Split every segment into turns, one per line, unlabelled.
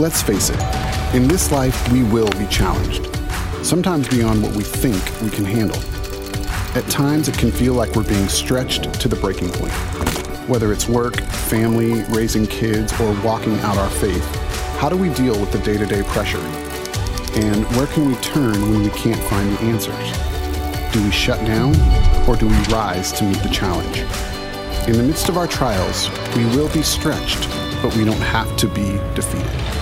Let's face it, in this life, we will be challenged, sometimes beyond what we think we can handle. At times, it can feel like we're being stretched to the breaking point. Whether it's work, family, raising kids, or walking out our faith, how do we deal with the day to day pressure? And where can we turn when we can't find the answers? Do we shut down, or do we rise to meet the challenge? In the midst of our trials, we will be stretched, but we don't have to be defeated.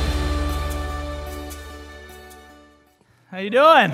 How you doing?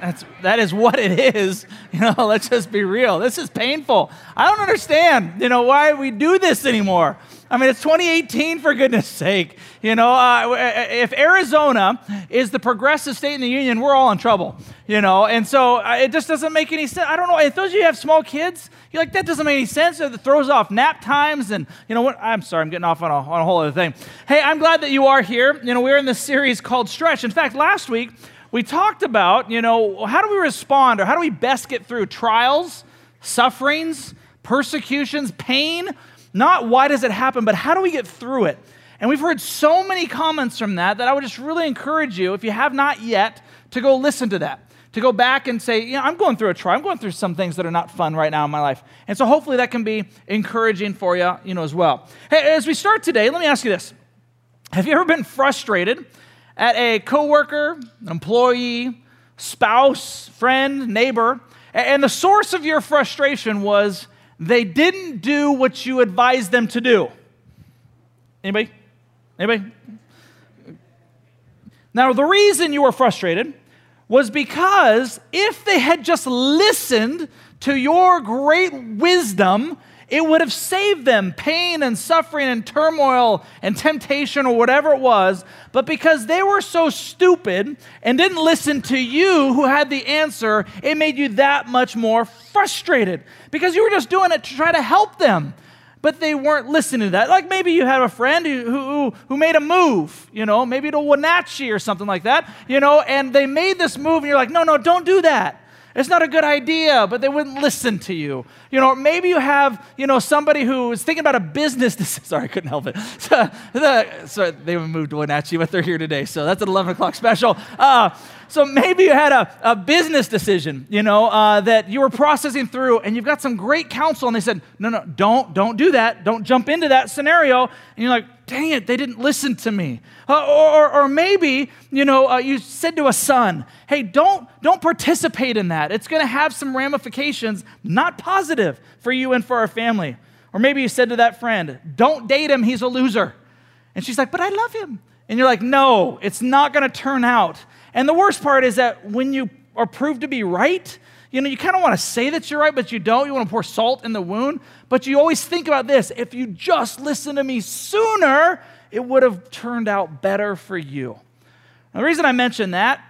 That's, that is what it is. You know, let's just be real. This is painful. I don't understand, you know, why we do this anymore. I mean, it's 2018 for goodness sake. You know, uh, if Arizona is the progressive state in the union, we're all in trouble. You know, and so uh, it just doesn't make any sense. I don't know. If those of you have small kids, you're like, that doesn't make any sense. It throws off nap times. And, you know what? I'm sorry, I'm getting off on a, on a whole other thing. Hey, I'm glad that you are here. You know, we're in this series called Stretch. In fact, last week, we talked about, you know, how do we respond or how do we best get through trials, sufferings, persecutions, pain? Not why does it happen, but how do we get through it? And we've heard so many comments from that that I would just really encourage you, if you have not yet, to go listen to that. To go back and say, you know, I'm going through a trial. I'm going through some things that are not fun right now in my life. And so hopefully that can be encouraging for you, you know, as well. Hey, as we start today, let me ask you this. Have you ever been frustrated at a coworker, employee, spouse, friend, neighbor, and the source of your frustration was they didn't do what you advised them to do. Anybody? Anybody? Now, the reason you were frustrated was because if they had just listened to your great wisdom it would have saved them pain and suffering and turmoil and temptation or whatever it was. But because they were so stupid and didn't listen to you who had the answer, it made you that much more frustrated because you were just doing it to try to help them. But they weren't listening to that. Like maybe you had a friend who, who, who made a move, you know, maybe to Wenatchee or something like that, you know, and they made this move and you're like, no, no, don't do that. It's not a good idea, but they wouldn't listen to you. You know, maybe you have, you know, somebody who is thinking about a business. Decision. Sorry, I couldn't help it. So, the, so they moved to Wenatchee, but they're here today. So that's an 11 o'clock special. Uh, so maybe you had a, a business decision, you know, uh, that you were processing through, and you've got some great counsel, and they said, no, no, don't, don't do that. Don't jump into that scenario. And you're like, dang it, they didn't listen to me. Uh, or, or, maybe, you know, uh, you said to a son, hey, don't, don't participate in that. It's going to have some ramifications, not positive for you and for our family. Or maybe you said to that friend, don't date him, he's a loser. And she's like, but I love him. And you're like, no, it's not going to turn out. And the worst part is that when you are proved to be right, you know, you kind of want to say that you're right, but you don't. You want to pour salt in the wound. But you always think about this if you just listened to me sooner, it would have turned out better for you. Now, the reason I mention that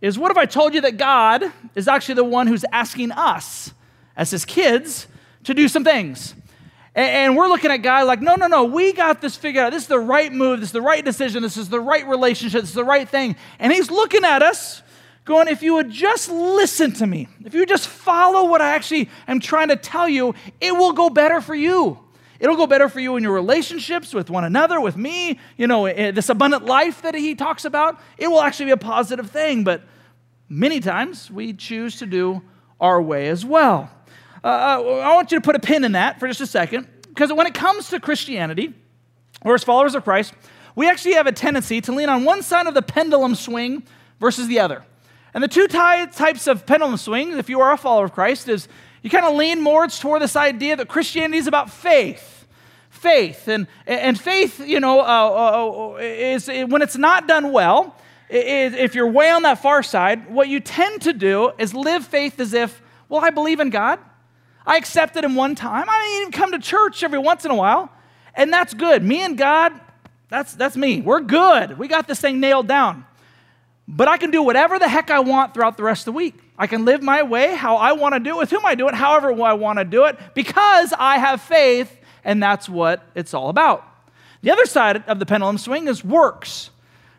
is what if I told you that God is actually the one who's asking us, as his kids, to do some things? And we're looking at God like, no, no, no, we got this figured out. This is the right move. This is the right decision. This is the right relationship. This is the right thing. And he's looking at us going, if you would just listen to me, if you just follow what I actually am trying to tell you, it will go better for you. It'll go better for you in your relationships with one another, with me, you know, eh, this abundant life that he talks about. It will actually be a positive thing, but many times we choose to do our way as well. Uh, uh I want you to put a pin in that for just a second, because when it comes to Christianity, or as followers of Christ, we actually have a tendency to lean on one side of the pendulum swing versus the other. And the two types of pendulum swings, if you are a follower of Christ, is you kind of lean more toward this idea that Christianity is about faith. Faith. And, and faith, you know, uh, uh, uh is when it's not done well, is, if you're way on that far side, what you tend to do is live faith as if, well, I believe in God. I accepted Him one time. I even come to church every once in a while, and that's good. Me and God, that's, that's me. We're good. We got this thing nailed down. But I can do whatever the heck I want throughout the rest of the week. I can live my way how I want to do it, with whom I do it, however I want to do it, because I have faith, and that's what it's all about. The other side of the pendulum swing is works.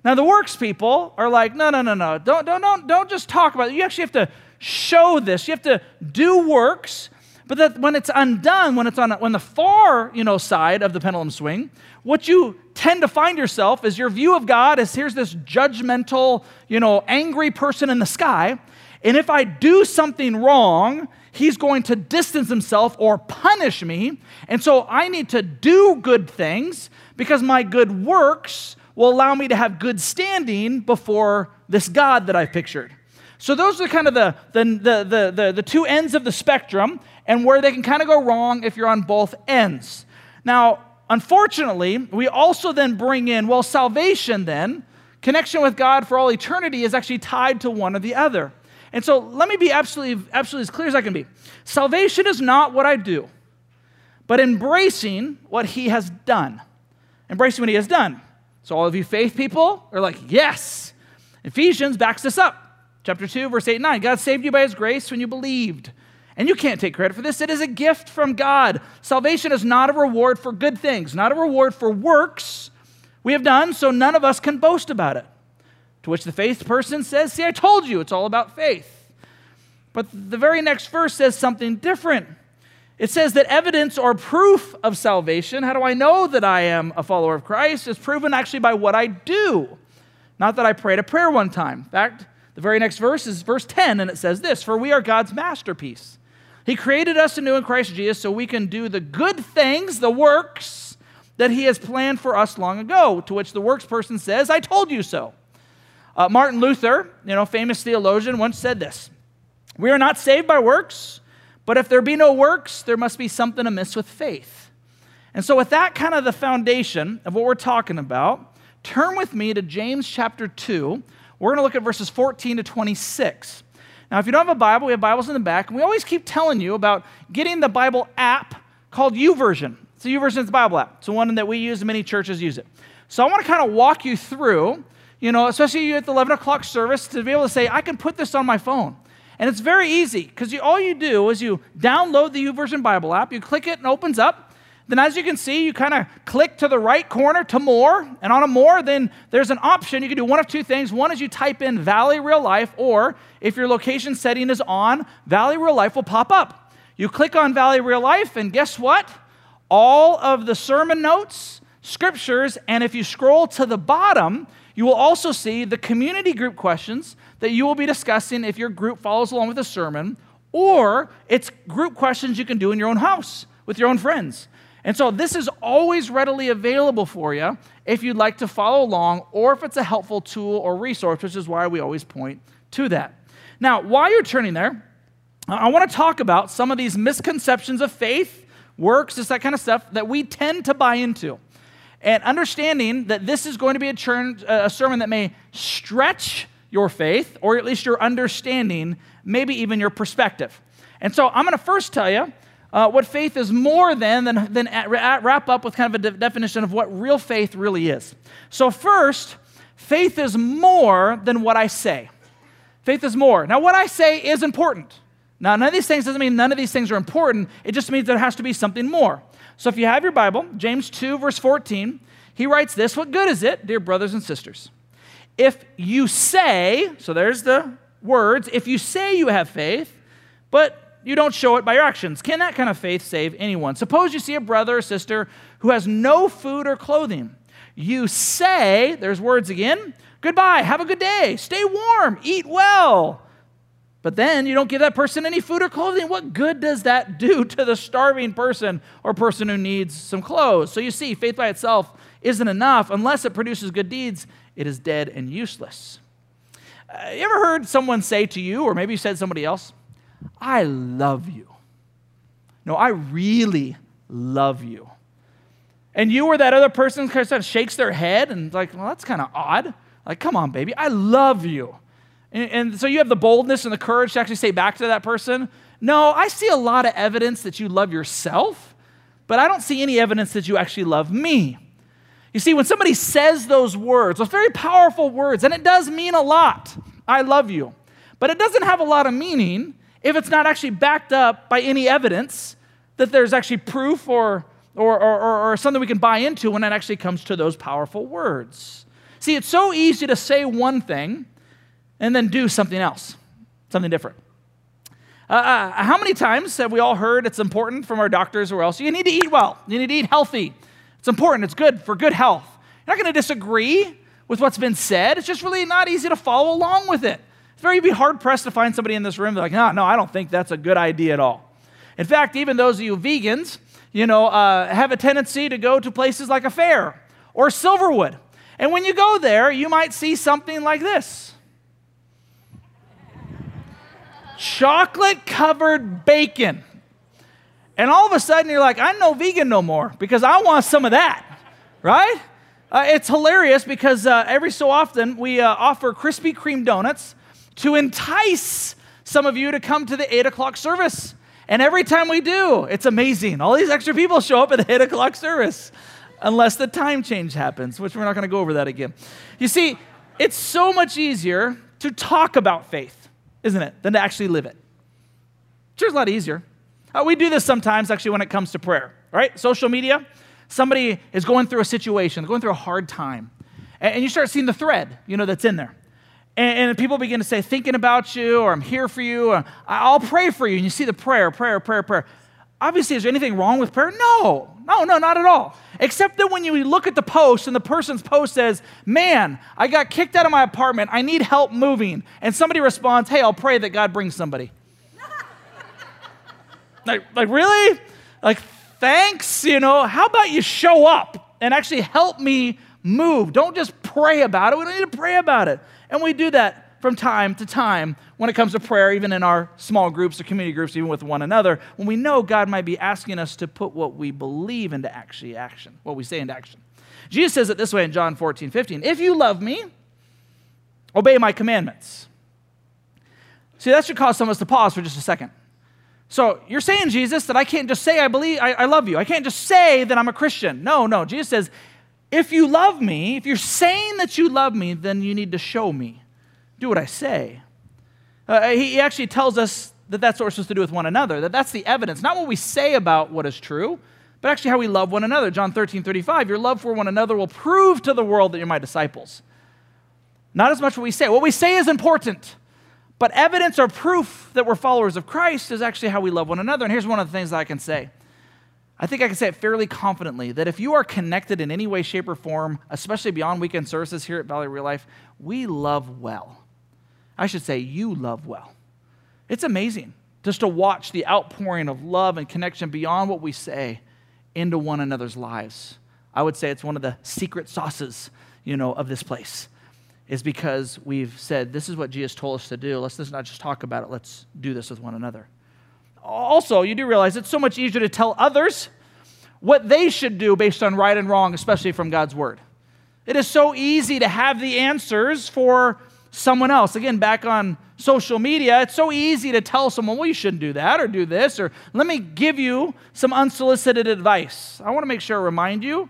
Now, the works people are like, no, no, no, no. Don't, don't, don't, don't just talk about it. You actually have to show this. You have to do works But that when it's undone, when it's on when the far you know side of the pendulum swing, what you tend to find yourself is your view of God is here's this judgmental, you know, angry person in the sky, and if I do something wrong, he's going to distance himself or punish me. And so I need to do good things because my good works will allow me to have good standing before this God that I've pictured. So those are kind of the, the, the, the, the, two ends of the spectrum and where they can kind of go wrong if you're on both ends. Now, unfortunately, we also then bring in, well, salvation then, connection with God for all eternity is actually tied to one or the other. And so let me be absolutely, absolutely as clear as I can be. Salvation is not what I do, but embracing what he has done. Embracing what he has done. So all of you faith people are like, yes. Ephesians backs this up. Chapter 2, verse 8 and 9. God saved you by his grace when you believed. And you can't take credit for this. It is a gift from God. Salvation is not a reward for good things, not a reward for works we have done, so none of us can boast about it. To which the faith person says, See, I told you, it's all about faith. But the very next verse says something different. It says that evidence or proof of salvation, how do I know that I am a follower of Christ, is proven actually by what I do. Not that I prayed a prayer one time. In fact, the very next verse is verse 10, and it says this For we are God's masterpiece. He created us anew in Christ Jesus so we can do the good things, the works that He has planned for us long ago. To which the works person says, I told you so. Uh, Martin Luther, you know, famous theologian, once said this We are not saved by works, but if there be no works, there must be something amiss with faith. And so, with that kind of the foundation of what we're talking about, turn with me to James chapter 2. We're going to look at verses 14 to 26. Now, if you don't have a Bible, we have Bibles in the back, and we always keep telling you about getting the Bible app called YouVersion. YouVersion is the Bible app. It's the one that we use, many churches use it. So, I want to kind of walk you through you know, especially you at the 11 o'clock service, to be able to say, I can put this on my phone. And it's very easy because all you do is you download the YouVersion Bible app, you click it and it opens up. Then, as you can see, you kind of click to the right corner to more. And on a more, then there's an option. You can do one of two things. One is you type in Valley Real Life, or if your location setting is on, Valley Real Life will pop up. You click on Valley Real Life, and guess what? All of the sermon notes, scriptures, and if you scroll to the bottom, you will also see the community group questions that you will be discussing if your group follows along with the sermon, or it's group questions you can do in your own house with your own friends. And so this is always readily available for you if you'd like to follow along or if it's a helpful tool or resource, which is why we always point to that. Now, while you're turning there, I want to talk about some of these misconceptions of faith, works, just that kind of stuff that we tend to buy into and understanding that this is going to be a, a sermon that may stretch your faith, or at least your understanding, maybe even your perspective. And so I'm going to first tell you uh, what faith is more than, than, than wrap up with kind of a de- definition of what real faith really is. So, first, faith is more than what I say. Faith is more. Now, what I say is important. Now, none of these things doesn't mean none of these things are important. It just means there has to be something more. So if you have your Bible, James 2, verse 14, he writes this What good is it, dear brothers and sisters? If you say, so there's the words, if you say you have faith, but you don't show it by your actions, can that kind of faith save anyone? Suppose you see a brother or sister who has no food or clothing. You say, there's words again, goodbye, have a good day, stay warm, eat well. But then you don't give that person any food or clothing. What good does that do to the starving person or person who needs some clothes? So you see, faith by itself isn't enough. Unless it produces good deeds, it is dead and useless. Uh, you ever heard someone say to you, or maybe you said somebody else, I love you? No, I really love you. And you or that other person kind of shakes their head and like, well, that's kind of odd. Like, come on, baby, I love you. And, and so you have the boldness and the courage to actually say back to that person, No, I see a lot of evidence that you love yourself, but I don't see any evidence that you actually love me. You see, when somebody says those words, those very powerful words, and it does mean a lot, I love you, but it doesn't have a lot of meaning if it's not actually backed up by any evidence that there's actually proof or, or, or, or, something we can buy into when it actually comes to those powerful words. See, it's so easy to say one thing and then do something else, something different. Uh, uh, how many times have we all heard it's important from our doctors or else? You need to eat well, you need to eat healthy. It's important, it's good for good health. You're not going to disagree with what's been said. It's just really not easy to follow along with it. Very be hard pressed to find somebody in this room like, no, no, I don't think that's a good idea at all. In fact, even those of you vegans, you know, uh, have a tendency to go to places like a fair or Silverwood. And when you go there, you might see something like this chocolate covered bacon. And all of a sudden, you're like, I'm no vegan no more because I want some of that, right? Uh, it's hilarious because uh, every so often we uh, offer Krispy Kreme donuts to entice some of you to come to the 8 o'clock service. And every time we do, it's amazing. All these extra people show up at the 8 o'clock service, unless the time change happens, which we're not going to go over that again. You see, it's so much easier to talk about faith, isn't it, than to actually live it. Sure, it's a lot easier. Uh, we do this sometimes, actually, when it comes to prayer, right? Social media, somebody is going through a situation, going through a hard time, and, and you start seeing the thread, you know, that's in there. And, and, people begin to say, thinking about you, or I'm here for you, or I'll pray for you. And you see the prayer, prayer, prayer, prayer. Obviously, is there anything wrong with prayer? No, no, no, not at all. Except that when you look at the post and the person's post says, Man, I got kicked out of my apartment. I need help moving. And somebody responds, Hey, I'll pray that God brings somebody. like, like, really? Like, thanks, you know, how about you show up and actually help me move? Don't just pray about it. We don't need to pray about it. And we do that from time to time when it comes to prayer, even in our small groups or community groups, even with one another, when we know God might be asking us to put what we believe into actually action, what we say into action. Jesus says it this way in John 14, 15. If you love me, obey my commandments. See, that should cause some of us to pause for just a second. So you're saying, Jesus, that I can't just say I believe, I, I, love you. I can't just say that I'm a Christian. No, no. Jesus says, if you love me, if you're saying that you love me, then you need to show me. Do what I say. Uh, he actually tells us that that's what we're supposed to do with one another, that that's the evidence, not what we say about what is true, but actually how we love one another. John 13, 35, your love for one another will prove to the world that you're my disciples. Not as much what we say. What we say is important, but evidence or proof that we're followers of Christ is actually how we love one another. And here's one of the things that I can say I think I can say it fairly confidently that if you are connected in any way, shape, or form, especially beyond weekend services here at Valley Real Life, we love well. I should say, you love well. It's amazing just to watch the outpouring of love and connection beyond what we say into one another's lives. I would say it's one of the secret sauces, you know, of this place. Is because we've said this is what Jesus told us to do. Let's not just talk about it. Let's do this with one another also, you do realize it's so much easier to tell others what they should do based on right and wrong, especially from God's word. It is so easy to have the answers for someone else. Again, back on social media, it's so easy to tell someone, well, you shouldn't do that or do this, or let me give you some unsolicited advice. I want to make sure I remind you,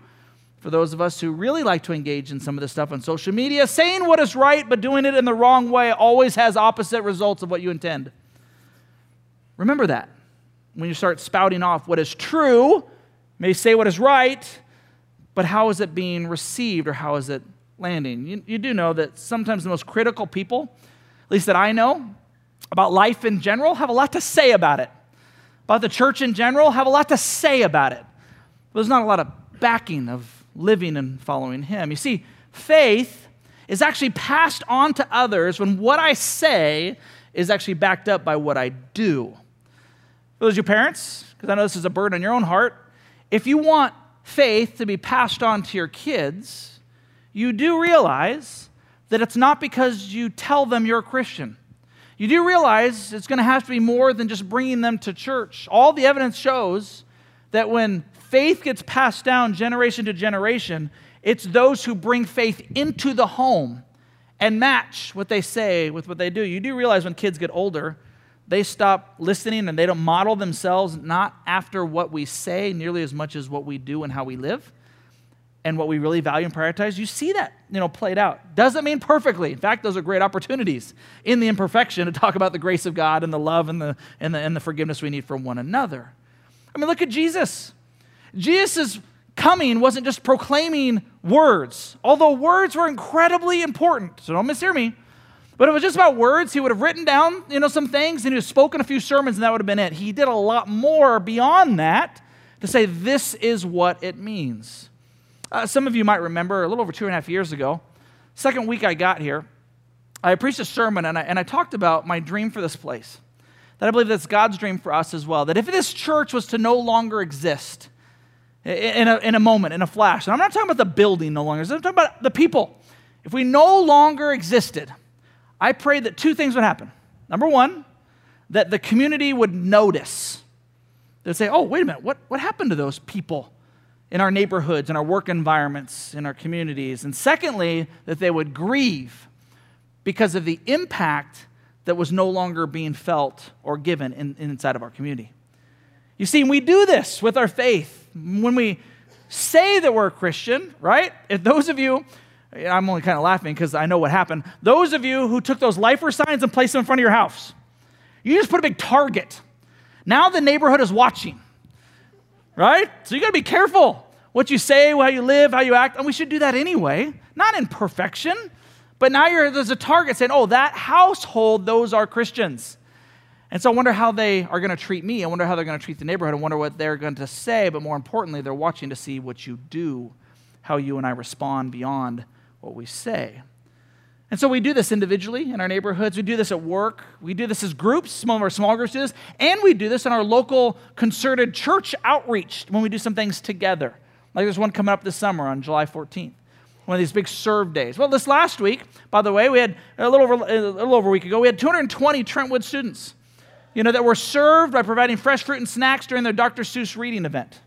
for those of us who really like to engage in some of this stuff on social media, saying what is right but doing it in the wrong way always has opposite results of what you intend. Remember that. When you start spouting off what is true, may say what is right, but how is it being received or how is it landing? You, you do know that sometimes the most critical people, at least that I know, about life in general, have a lot to say about it. About the church in general, have a lot to say about it. But there's not a lot of backing of living and following Him. You see, faith is actually passed on to others when what I say is actually backed up by what I do. Those your parents, because I know this is a burden on your own heart, if you want faith to be passed on to your kids, you do realize that it's not because you tell them you're a Christian. You do realize it's going to have to be more than just bringing them to church. All the evidence shows that when faith gets passed down generation to generation, it's those who bring faith into the home and match what they say with what they do. You do realize when kids get older, they stop listening and they don't model themselves not after what we say nearly as much as what we do and how we live and what we really value and prioritize. You see that, you know, played out. Doesn't mean perfectly. In fact, those are great opportunities in the imperfection to talk about the grace of God and the love and the, and the, and the forgiveness we need from one another. I mean, look at Jesus. Jesus' coming wasn't just proclaiming words, although words were incredibly important. So don't mishear me. But it was just about words. He would have written down, you know, some things and he would have spoken a few sermons and that would have been it. He did a lot more beyond that to say this is what it means. Uh, some of you might remember a little over two and a half years ago, second week I got here, I preached a sermon and I, and I talked about my dream for this place. That I believe that's God's dream for us as well. That if this church was to no longer exist in a, in a moment, in a flash, and I'm not talking about the building no longer, I'm talking about the people. If we no longer existed, I prayed that two things would happen. Number one, that the community would notice. They'd say, oh, wait a minute, what, what happened to those people in our neighborhoods, in our work environments, in our communities? And secondly, that they would grieve because of the impact that was no longer being felt or given in, inside of our community. You see, we do this with our faith. When we say that we're a Christian, right? If those of you, I'm only kind of laughing because I know what happened. Those of you who took those lifer signs and placed them in front of your house, you just put a big target. Now the neighborhood is watching, right? So you got to be careful what you say, how you live, how you act. And we should do that anyway, not in perfection. But now there's a target saying, oh, that household, those are Christians. And so I wonder how they are going to treat me. I wonder how they're going to treat the neighborhood. I wonder what they're going to say. But more importantly, they're watching to see what you do, how you and I respond beyond what we say. And so we do this individually in our neighborhoods. We do this at work. We do this as groups. Some of our small groups do this. And we do this in our local concerted church outreach when we do some things together. Like there's one coming up this summer on July 14th one of these big serve days. Well, this last week, by the way, we had a little over, a little over a week ago, we had 220 Trentwood students, you know, that were served by providing fresh fruit and snacks during their Dr. Seuss reading event.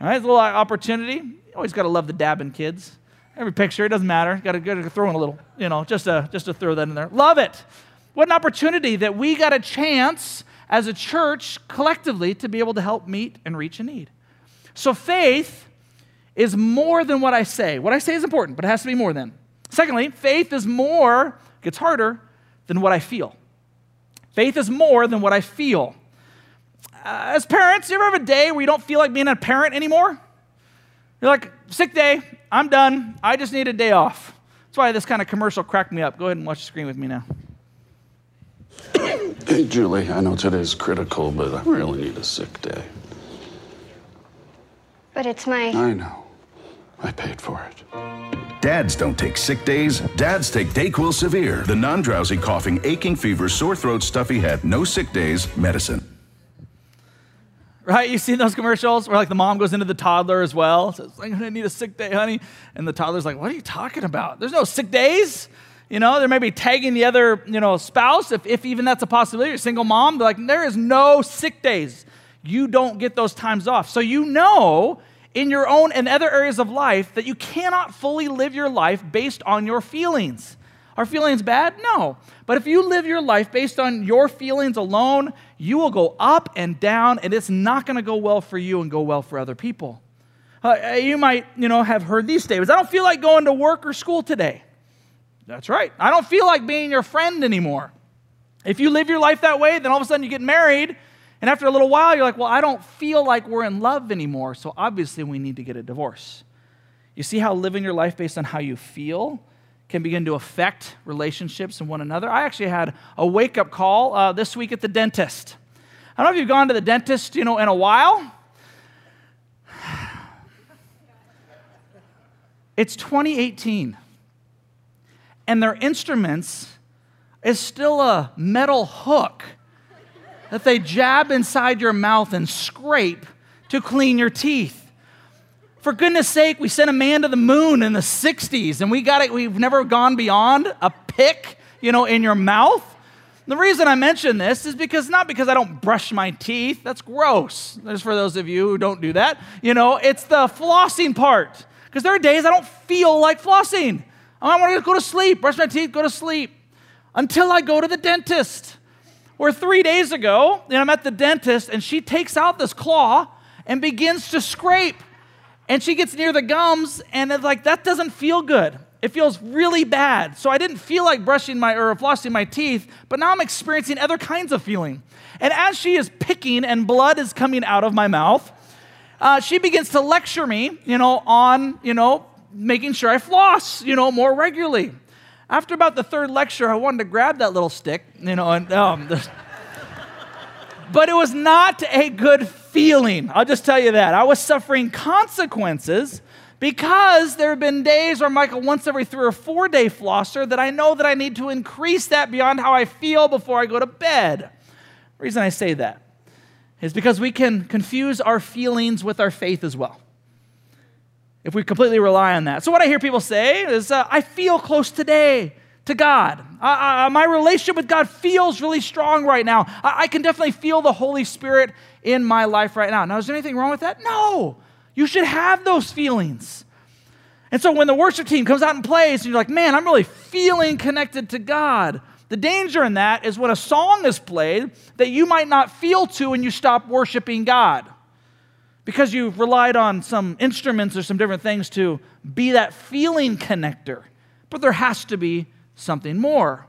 All right, a little opportunity. You always got to love the dabbing kids. Every picture, it doesn't matter. Got to throw in a little, you know, just to, just to throw that in there. Love it. What an opportunity that we got a chance as a church collectively to be able to help meet and reach a need. So faith is more than what I say. What I say is important, but it has to be more than. Secondly, faith is more, gets harder, than what I feel. Faith is more than what I feel. Uh, as parents, you ever have a day where you don't feel like being a parent anymore? You're like, sick day, I'm done, I just need a day off. That's why this kind of commercial cracked me up. Go ahead and watch the screen with me now.
Hey, Julie, I know today's critical, but I really need a sick day.
But it's my.
I know. I paid for it.
Dads don't take sick days. Dads take Dayquil Severe, the non drowsy, coughing, aching fever, sore throat, stuffy head, no sick days medicine.
Right? You've seen those commercials where like the mom goes into the toddler as well. Says, I'm gonna need a sick day, honey. And the toddler's like, What are you talking about? There's no sick days. You know, they may be tagging the other, you know, spouse, if, if even that's a possibility. You're a single mom, they're like, there is no sick days. You don't get those times off. So you know in your own and other areas of life that you cannot fully live your life based on your feelings. Are feelings bad? No. But if you live your life based on your feelings alone, you will go up and down, and it's not going to go well for you and go well for other people. Uh, you might, you know, have heard these statements. I don't feel like going to work or school today. That's right. I don't feel like being your friend anymore. If you live your life that way, then all of a sudden you get married and after a little while, you're like, well, I don't feel like we're in love anymore, so obviously we need to get a divorce. You see how living your life based on how you feel can begin to affect relationships and one another? I actually had a wake up call uh, this week at the dentist. I don't know if you've gone to the dentist, you know, in a while. It's 2018, and their instruments is still a metal hook that they jab inside your mouth and scrape to clean your teeth. For goodness sake, we sent a man to the moon in the 60s and we got it, we've never gone beyond a pick, you know, in your mouth. The reason I mention this is because not because I don't brush my teeth, that's gross. There's for those of you who don't do that. You know, it's the flossing part. Because there are days I don't feel like flossing. I want to go to sleep, brush my teeth, go to sleep until I go to the dentist. Where three days ago, and I'm at the dentist and she takes out this claw and begins to scrape. And she gets near the gums and it's like, that doesn't feel good. It feels really bad. So I didn't feel like brushing my or flossing my teeth, but now I'm experiencing other kinds of feeling. And as she is picking and blood is coming out of my mouth, uh, she begins to lecture me, you know, on, you know, making sure I floss, you know, more regularly. after about the third lecture, I wanted to grab that little stick, you know, and um, but it was not a good feeling. I'll just tell you that. I was suffering consequences because there have been days where a once every three or four day flosser that I know that I need to increase that beyond how I feel before I go to bed. The reason I say that is because we can confuse our feelings with our faith as well if we completely rely on that. So, what I hear people say is, uh, I feel close today to God. Uh, uh, my relationship with God feels really strong right now. I-, I can definitely feel the Holy Spirit in my life right now. Now, is there anything wrong with that? No. You should have those feelings. And so, when the worship team comes out and plays, and you're like, man, I'm really feeling connected to God. The danger in that is when a song is played that you might not feel to and you stop worshiping God because you've relied on some instruments or some different things to be that feeling connector. But there has to be something more.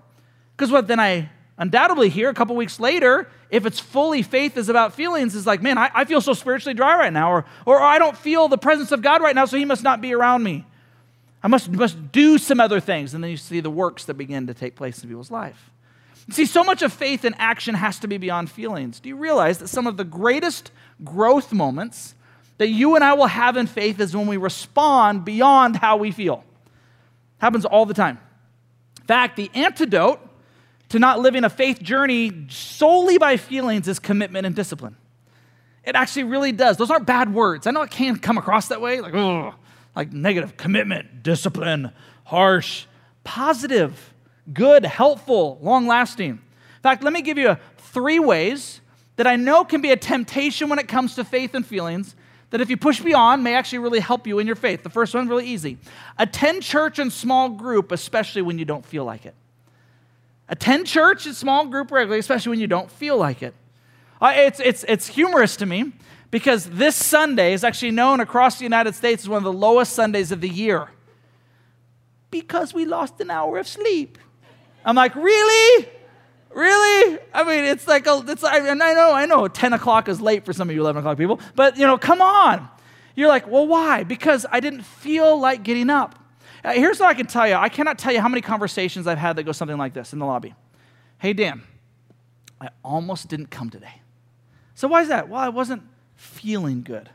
Because what then I undoubtedly hear a couple weeks later, if it's fully faith is about feelings, is like, man, I, I feel so spiritually dry right now, or, or I don't feel the presence of God right now, so he must not be around me. I must, must do some other things. And then you see the works that begin to take place in people's life. See, so much of faith and action has to be beyond feelings. Do you realize that some of the greatest growth moments that you and I will have in faith is when we respond beyond how we feel. Happens all the time. In fact, the antidote to not living a faith journey solely by feelings is commitment and discipline. It actually really does. Those aren't bad words. I know it can come across that way, like, ugh, like negative commitment, discipline, harsh, positive, good, helpful, long lasting. In fact, let me give you three ways that I know can be a temptation when it comes to faith and feelings that if you push beyond may actually really help you in your faith. The first one's really easy. Attend church in small group, especially when you don't feel like it. Attend church in small group regularly, especially when you don't feel like it. Uh, it's, it's, it's humorous to me because this Sunday is actually known across the United States as one of the lowest Sundays of the year because we lost an hour of sleep. I'm like, really? Really? I mean, it's like, a, it's, I, and I know, I know 10 o'clock is late for some of you 11 o'clock people, but you know, come on. You're like, well, why? Because I didn't feel like getting up. Uh, here's what I can tell you I cannot tell you how many conversations I've had that go something like this in the lobby. Hey, Dan, I almost didn't come today. So, why is that? Well, I wasn't feeling good.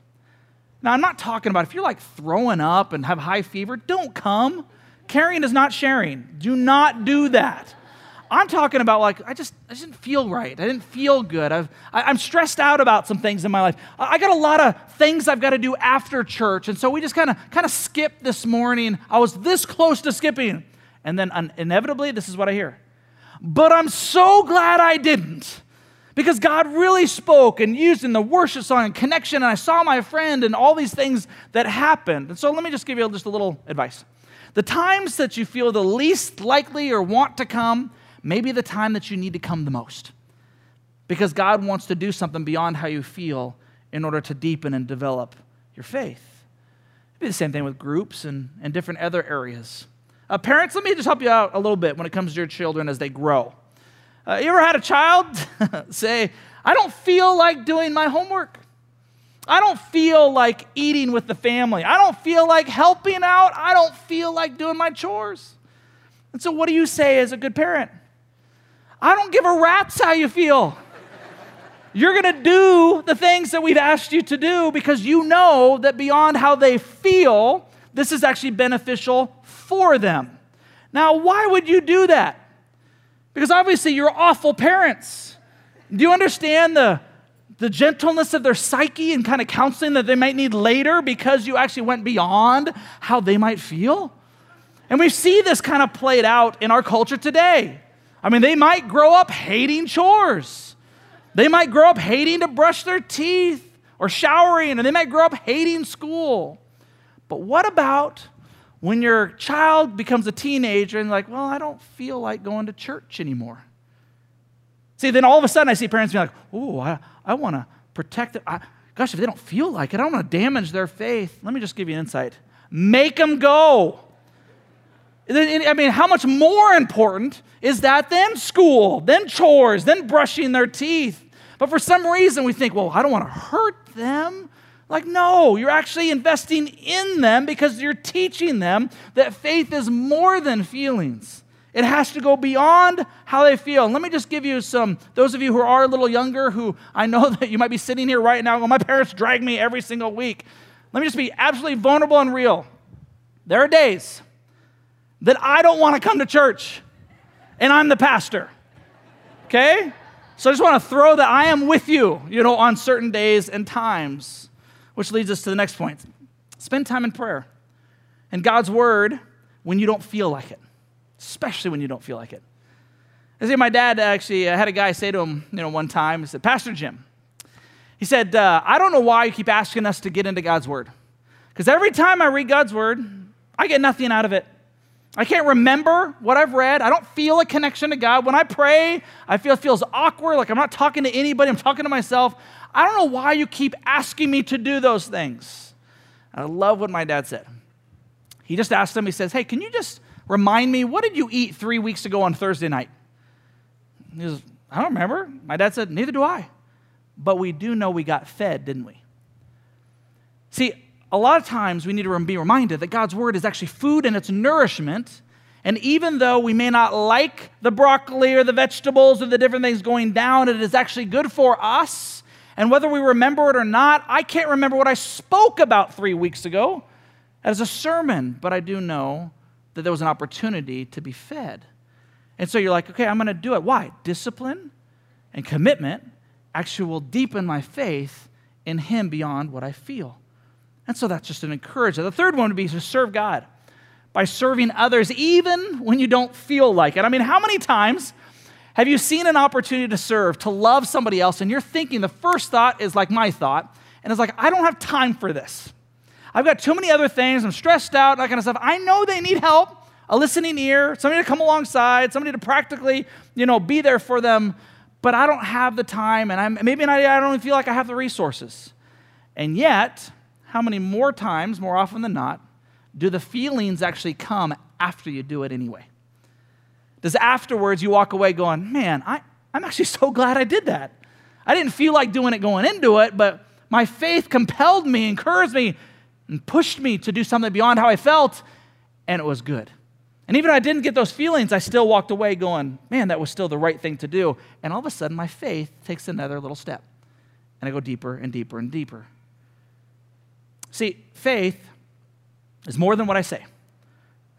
Now, I'm not talking about if you're like throwing up and have high fever, don't come. Carrying is not sharing. Do not do that. I'm talking about like, I just, I didn't feel right. I didn't feel good. I've, I, am stressed out about some things in my life. I, I got a lot of things I've got to do after church. And so we just kind of, kind of skipped this morning. I was this close to skipping. And then un- inevitably, this is what I hear. But I'm so glad I didn't because God really spoke and used in the worship song and connection. And I saw my friend and all these things that happened. And so let me just give you just a little advice. The times that you feel the least likely or want to come, maybe the time that you need to come the most. Because God wants to do something beyond how you feel in order to deepen and develop your faith. It'd be the same thing with groups and, and different other areas. Uh, parents, let me just help you out a little bit when it comes to your children as they grow. Uh, you ever had a child say, I don't feel like doing my homework? I don't feel like eating with the family. I don't feel like helping out. I don't feel like doing my chores. And so, what do you say as a good parent? I don't give a rat's how you feel. You're going to do the things that we've asked you to do because you know that beyond how they feel, this is actually beneficial for them. Now, why would you do that? Because obviously you're awful parents. Do you understand the, the gentleness of their psyche and kind of counseling that they might need later because you actually went beyond how they might feel? And we see this kind of played out in our culture today. I mean, they might grow up hating chores. They might grow up hating to brush their teeth or showering, and they might grow up hating school. But what about when your child becomes a teenager and, like, well, I don't feel like going to church anymore? See, then all of a sudden I see parents be like, oh, I, I want to protect it. I, gosh, if they don't feel like it, I don't want to damage their faith. Let me just give you an insight make them go. I mean, how much more important is that than school, than chores, than brushing their teeth? But for some reason, we think, well, I don't want to hurt them. Like, no, you're actually investing in them because you're teaching them that faith is more than feelings. It has to go beyond how they feel. And let me just give you some, those of you who are a little younger, who I know that you might be sitting here right now my parents drag me every single week. Let me just be absolutely vulnerable and real. There are days that I don't want to come to church, and I'm the pastor. Okay? So I just want to throw that I am with you, you know, on certain days and times, which leads us to the next point. Spend time in prayer and God's word when you don't feel like it, especially when you don't feel like it. I see my dad actually had a guy say to him, you know, one time, he said, Pastor Jim, he said, uh, I don't know why you keep asking us to get into God's word. Because every time I read God's word, I get nothing out of it. I can't remember what I've read. I don't feel a connection to God. When I pray, I feel it feels awkward, like I'm not talking to anybody, I'm talking to myself. I don't know why you keep asking me to do those things. I love what my dad said. He just asked him, he says, Hey, can you just remind me, what did you eat three weeks ago on Thursday night? He goes, I don't remember. My dad said, Neither do I. But we do know we got fed, didn't we? See, a lot of times we need to be reminded that God's word is actually food and it's nourishment. And even though we may not like the broccoli or the vegetables or the different things going down, it is actually good for us. And whether we remember it or not, I can't remember what I spoke about three weeks ago as a sermon, but I do know that there was an opportunity to be fed. And so you're like, okay, I'm going to do it. Why? Discipline and commitment actually will deepen my faith in Him beyond what I feel. And so that's just an encouragement. The third one would be to serve God by serving others, even when you don't feel like it. I mean, how many times have you seen an opportunity to serve, to love somebody else, and you're thinking the first thought is like my thought, and it's like, I don't have time for this. I've got too many other things, I'm stressed out, that kind of stuff. I know they need help, a listening ear, somebody to come alongside, somebody to practically, you know, be there for them, but I don't have the time, and I'm, maybe I don't even feel like I have the resources. And yet, how many more times, more often than not, do the feelings actually come after you do it anyway? Does afterwards you walk away going, man, I, I'm actually so glad I did that. I didn't feel like doing it going into it, but my faith compelled me, encouraged me, and pushed me to do something beyond how I felt, and it was good. And even if I didn't get those feelings, I still walked away going, man, that was still the right thing to do. And all of a sudden, my faith takes another little step. And I go deeper and deeper and deeper. See, faith is more than what I say.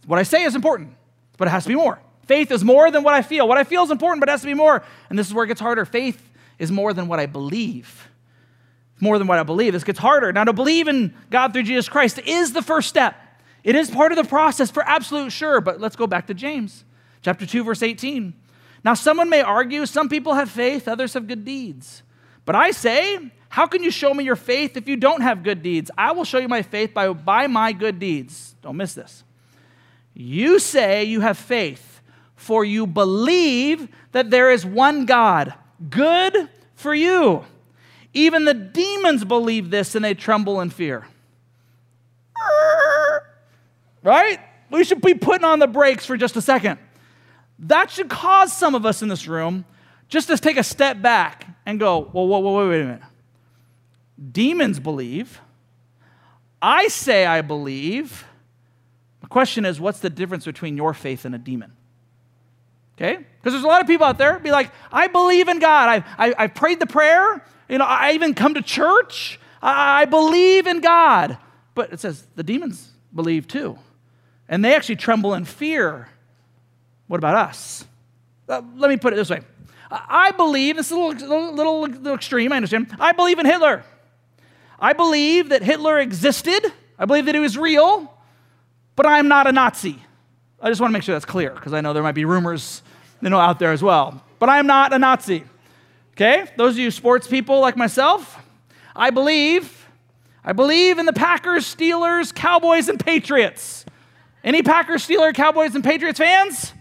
What I say is important, but it has to be more. Faith is more than what I feel. What I feel is important, but it has to be more. And this is where it gets harder. Faith is more than what I believe. More than what I believe. This gets harder. Now, to believe in God through Jesus Christ is the first step. It is part of the process for absolute sure. But let's go back to James chapter 2, verse 18. Now, someone may argue some people have faith, others have good deeds. But I say, how can you show me your faith if you don't have good deeds? I will show you my faith by, by my good deeds. Don't miss this. You say you have faith, for you believe that there is one God. Good for you. Even the demons believe this and they tremble in fear. Right? We should be putting on the brakes for just a second. That should cause some of us in this room just to take a step back and go, well, wait, wait, wait a minute. Demons believe. I say I believe. The question is, what's the difference between your faith and a demon? Okay? Because there's a lot of people out there be like, I believe in God. I, I, I prayed the prayer. You know, I even come to church. I, I believe in God. But it says the demons believe too. And they actually tremble in fear. What about us? Uh, let me put it this way. I believe, is a little, little, little extreme, I understand. I believe in Hitler. I believe that Hitler existed. I believe that he was real, but I'm not a Nazi. I just want to make sure that's clear because I know there might be rumors you know, out there as well. But I'm not a Nazi. Okay? Those of you sports people like myself, I believe, I believe in the Packers, Steelers, Cowboys, and Patriots. Any Packers, Steelers, Cowboys, and Patriots fans?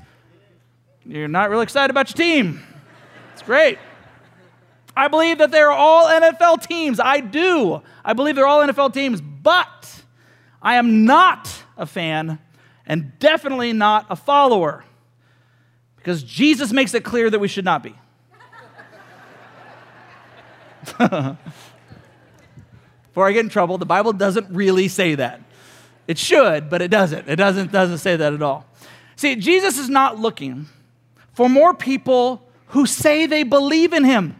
You're not really excited about your team. It's great. I believe that they're all NFL teams. I do. I believe they're all NFL teams, but I am not a fan and definitely not a follower because Jesus makes it clear that we should not be. Before I get in trouble, the Bible doesn't really say that. It should, but it doesn't. It doesn't, doesn't say that at all. See, Jesus is not looking for more people who say they believe in him.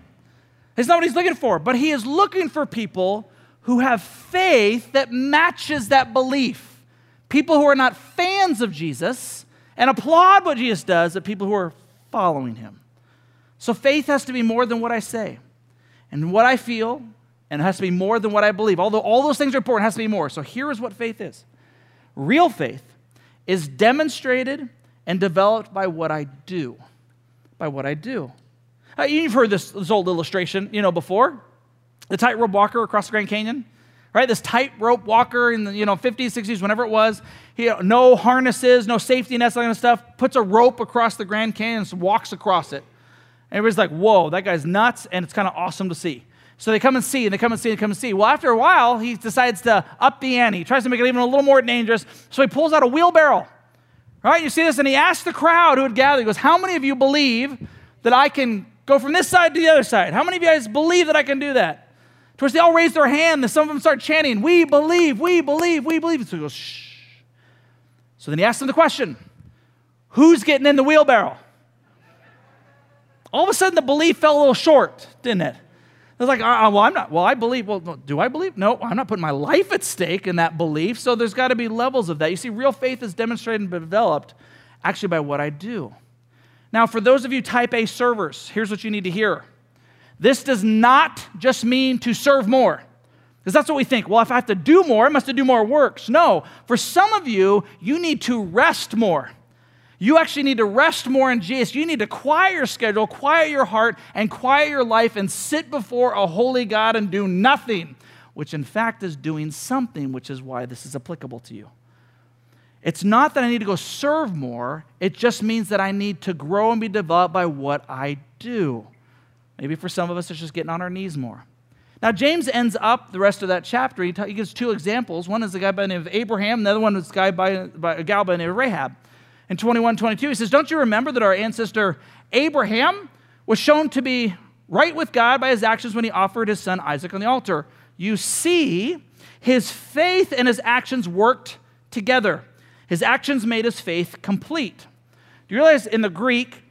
That's not what he's looking for, but he is looking for people who have faith that matches that belief. People who are not fans of Jesus and applaud what Jesus does, but people who are following him. So faith has to be more than what I say and what I feel, and it has to be more than what I believe. Although all those things are important, it has to be more. So here is what faith is real faith is demonstrated and developed by what I do. By what I do. Uh, you've heard this, this old illustration, you know, before. The tightrope walker across the Grand Canyon, right? This tightrope walker in the you know 50s, 60s, whenever it was. He, no harnesses, no safety nets, that kind of stuff. Puts a rope across the Grand Canyon walks across it. And everybody's like, "Whoa, that guy's nuts!" And it's kind of awesome to see. So they come and see, and they come and see, and come and see. Well, after a while, he decides to up the ante. He tries to make it even a little more dangerous. So he pulls out a wheelbarrow. Right? You see this, and he asks the crowd who had gathered, he goes, How many of you believe that I can go from this side to the other side? How many of you guys believe that I can do that? To which they all raise their hand, and some of them start chanting, We believe, we believe, we believe. So he goes, Shh. So then he asks them the question Who's getting in the wheelbarrow? All of a sudden, the belief fell a little short, didn't it? It's like, uh, well, I'm not, well, I believe. Well, do I believe? No, I'm not putting my life at stake in that belief. So there's got to be levels of that. You see, real faith is demonstrated and developed actually by what I do. Now, for those of you type A servers, here's what you need to hear. This does not just mean to serve more. Because that's what we think. Well, if I have to do more, I must do more works. No, for some of you, you need to rest more. You actually need to rest more in Jesus. You need to quiet your schedule, quiet your heart, and quiet your life and sit before a holy God and do nothing, which in fact is doing something, which is why this is applicable to you. It's not that I need to go serve more, it just means that I need to grow and be developed by what I do. Maybe for some of us, it's just getting on our knees more. Now, James ends up the rest of that chapter. He, t- he gives two examples. One is a guy by the name of Abraham, the other one is a guy by, by a gal by the name of Rahab in 21 22. He says, Don't you remember that our ancestor Abraham was shown to be right with God by his actions when he offered his son Isaac on the altar? You see, his faith and his actions worked together. His actions made his faith complete. Do you realize in the Greek,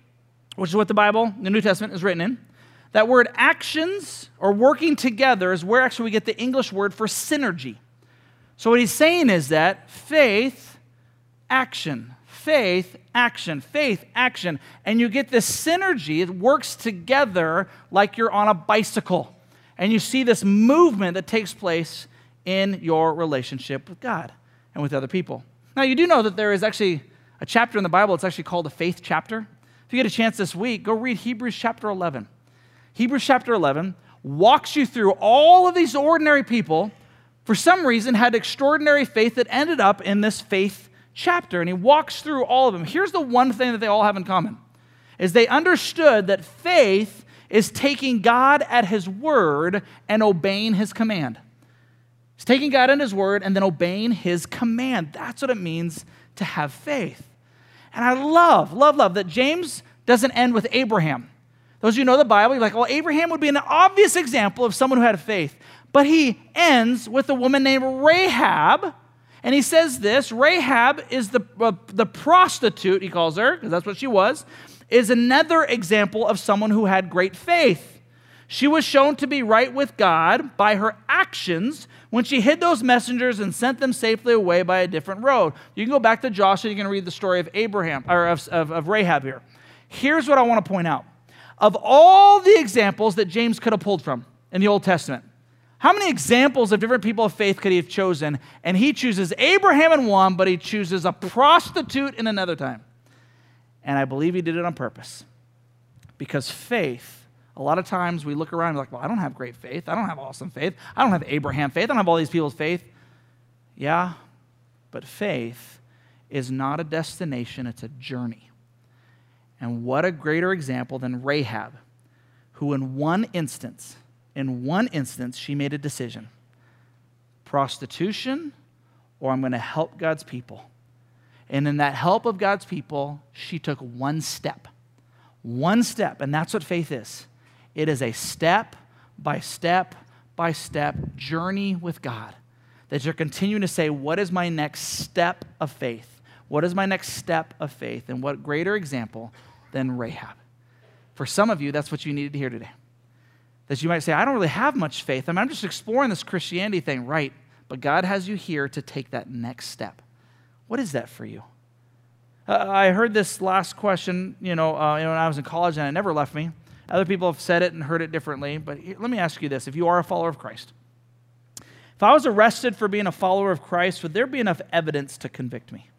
which is what the Bible, the New Testament, is written in, that word actions or working together is where actually we get the English word for synergy. So what he's saying is that faith, action, faith, action, faith, action. And you get this synergy. It works together like you're on a bicycle. And you see this movement that takes place in your relationship with God and with other people. Now, you do know that there is actually a chapter in the Bible, it's actually called a faith chapter. If you get a chance this week, go read Hebrews chapter 11. Hebrews chapter 11 walks you through all of these ordinary people, for some reason, had extraordinary faith that ended up in this faith chapter and he walks through all of them. Here's the one thing that they all have in common is they understood that faith is taking God at his word and obeying his command. It's taking God and his word and then obeying his command. That's what it means to have faith. And I love, love, love that James doesn't end with Abraham. Those of you know the Bible, you're like, well, Abraham would be an obvious example of someone who had faith. But he ends with a woman named Rahab and he says this Rahab is the, uh, the prostitute, he calls her, because that's what she was, is another example of someone who had great faith. She was shown to be right with God by her actions when she hid those messengers and sent them safely away by a different road. You can go back to Joshua, you can read the story of Abraham, or of, of, of Rahab here. Here's what I want to point out. Of all the examples that James could have pulled from in the Old Testament, how many examples of different people of faith could he have chosen? And he chooses Abraham in one, but he chooses a prostitute in another time. And I believe he did it on purpose. Because faith, a lot of times we look around and we're like, well, I don't have great faith. I don't have awesome faith. I don't have Abraham faith. I don't have all these people's faith. Yeah, but faith is not a destination, it's a journey. And what a greater example than Rahab, who in one instance, in one instance, she made a decision prostitution, or I'm going to help God's people. And in that help of God's people, she took one step. One step. And that's what faith is it is a step by step by step journey with God. That you're continuing to say, What is my next step of faith? What is my next step of faith? And what greater example than Rahab? For some of you, that's what you needed to hear today. That you might say, I don't really have much faith. I mean, I'm just exploring this Christianity thing. Right. But God has you here to take that next step. What is that for you? Uh, I heard this last question, you know, uh, when I was in college, and it never left me. Other people have said it and heard it differently. But let me ask you this if you are a follower of Christ, if I was arrested for being a follower of Christ, would there be enough evidence to convict me?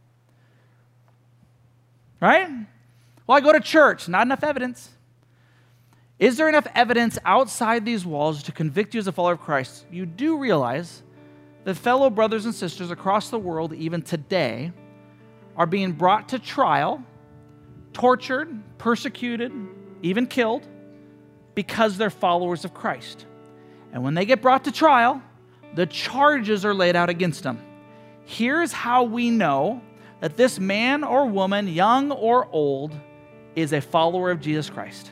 Right? Well, I go to church, not enough evidence. Is there enough evidence outside these walls to convict you as a follower of Christ? You do realize that fellow brothers and sisters across the world, even today, are being brought to trial, tortured, persecuted, even killed because they're followers of Christ. And when they get brought to trial, the charges are laid out against them. Here's how we know that this man or woman, young or old, is a follower of Jesus Christ.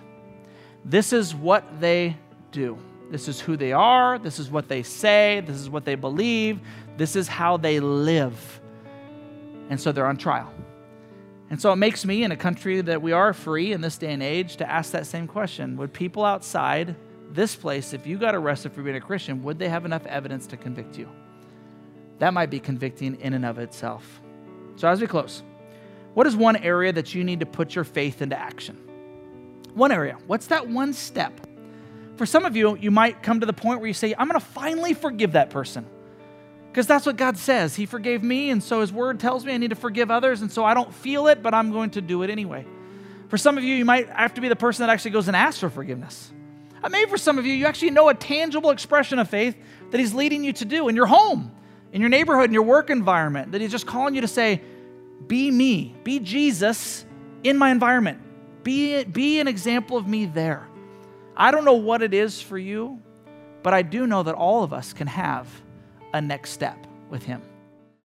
This is what they do. This is who they are. This is what they say. This is what they believe. This is how they live. And so they're on trial. And so it makes me, in a country that we are free in this day and age, to ask that same question Would people outside this place, if you got arrested for being a Christian, would they have enough evidence to convict you? That might be convicting in and of itself. So, as we close, what is one area that you need to put your faith into action? One area. What's that one step? For some of you, you might come to the point where you say, I'm going to finally forgive that person. Because that's what God says. He forgave me, and so His word tells me I need to forgive others, and so I don't feel it, but I'm going to do it anyway. For some of you, you might have to be the person that actually goes and asks for forgiveness. Uh, maybe for some of you, you actually know a tangible expression of faith that He's leading you to do in your home, in your neighborhood, in your work environment, that He's just calling you to say, Be me, be Jesus in my environment, be, be an example of me there. I don't know what it is for you, but I do know that all of us can have a next step with Him.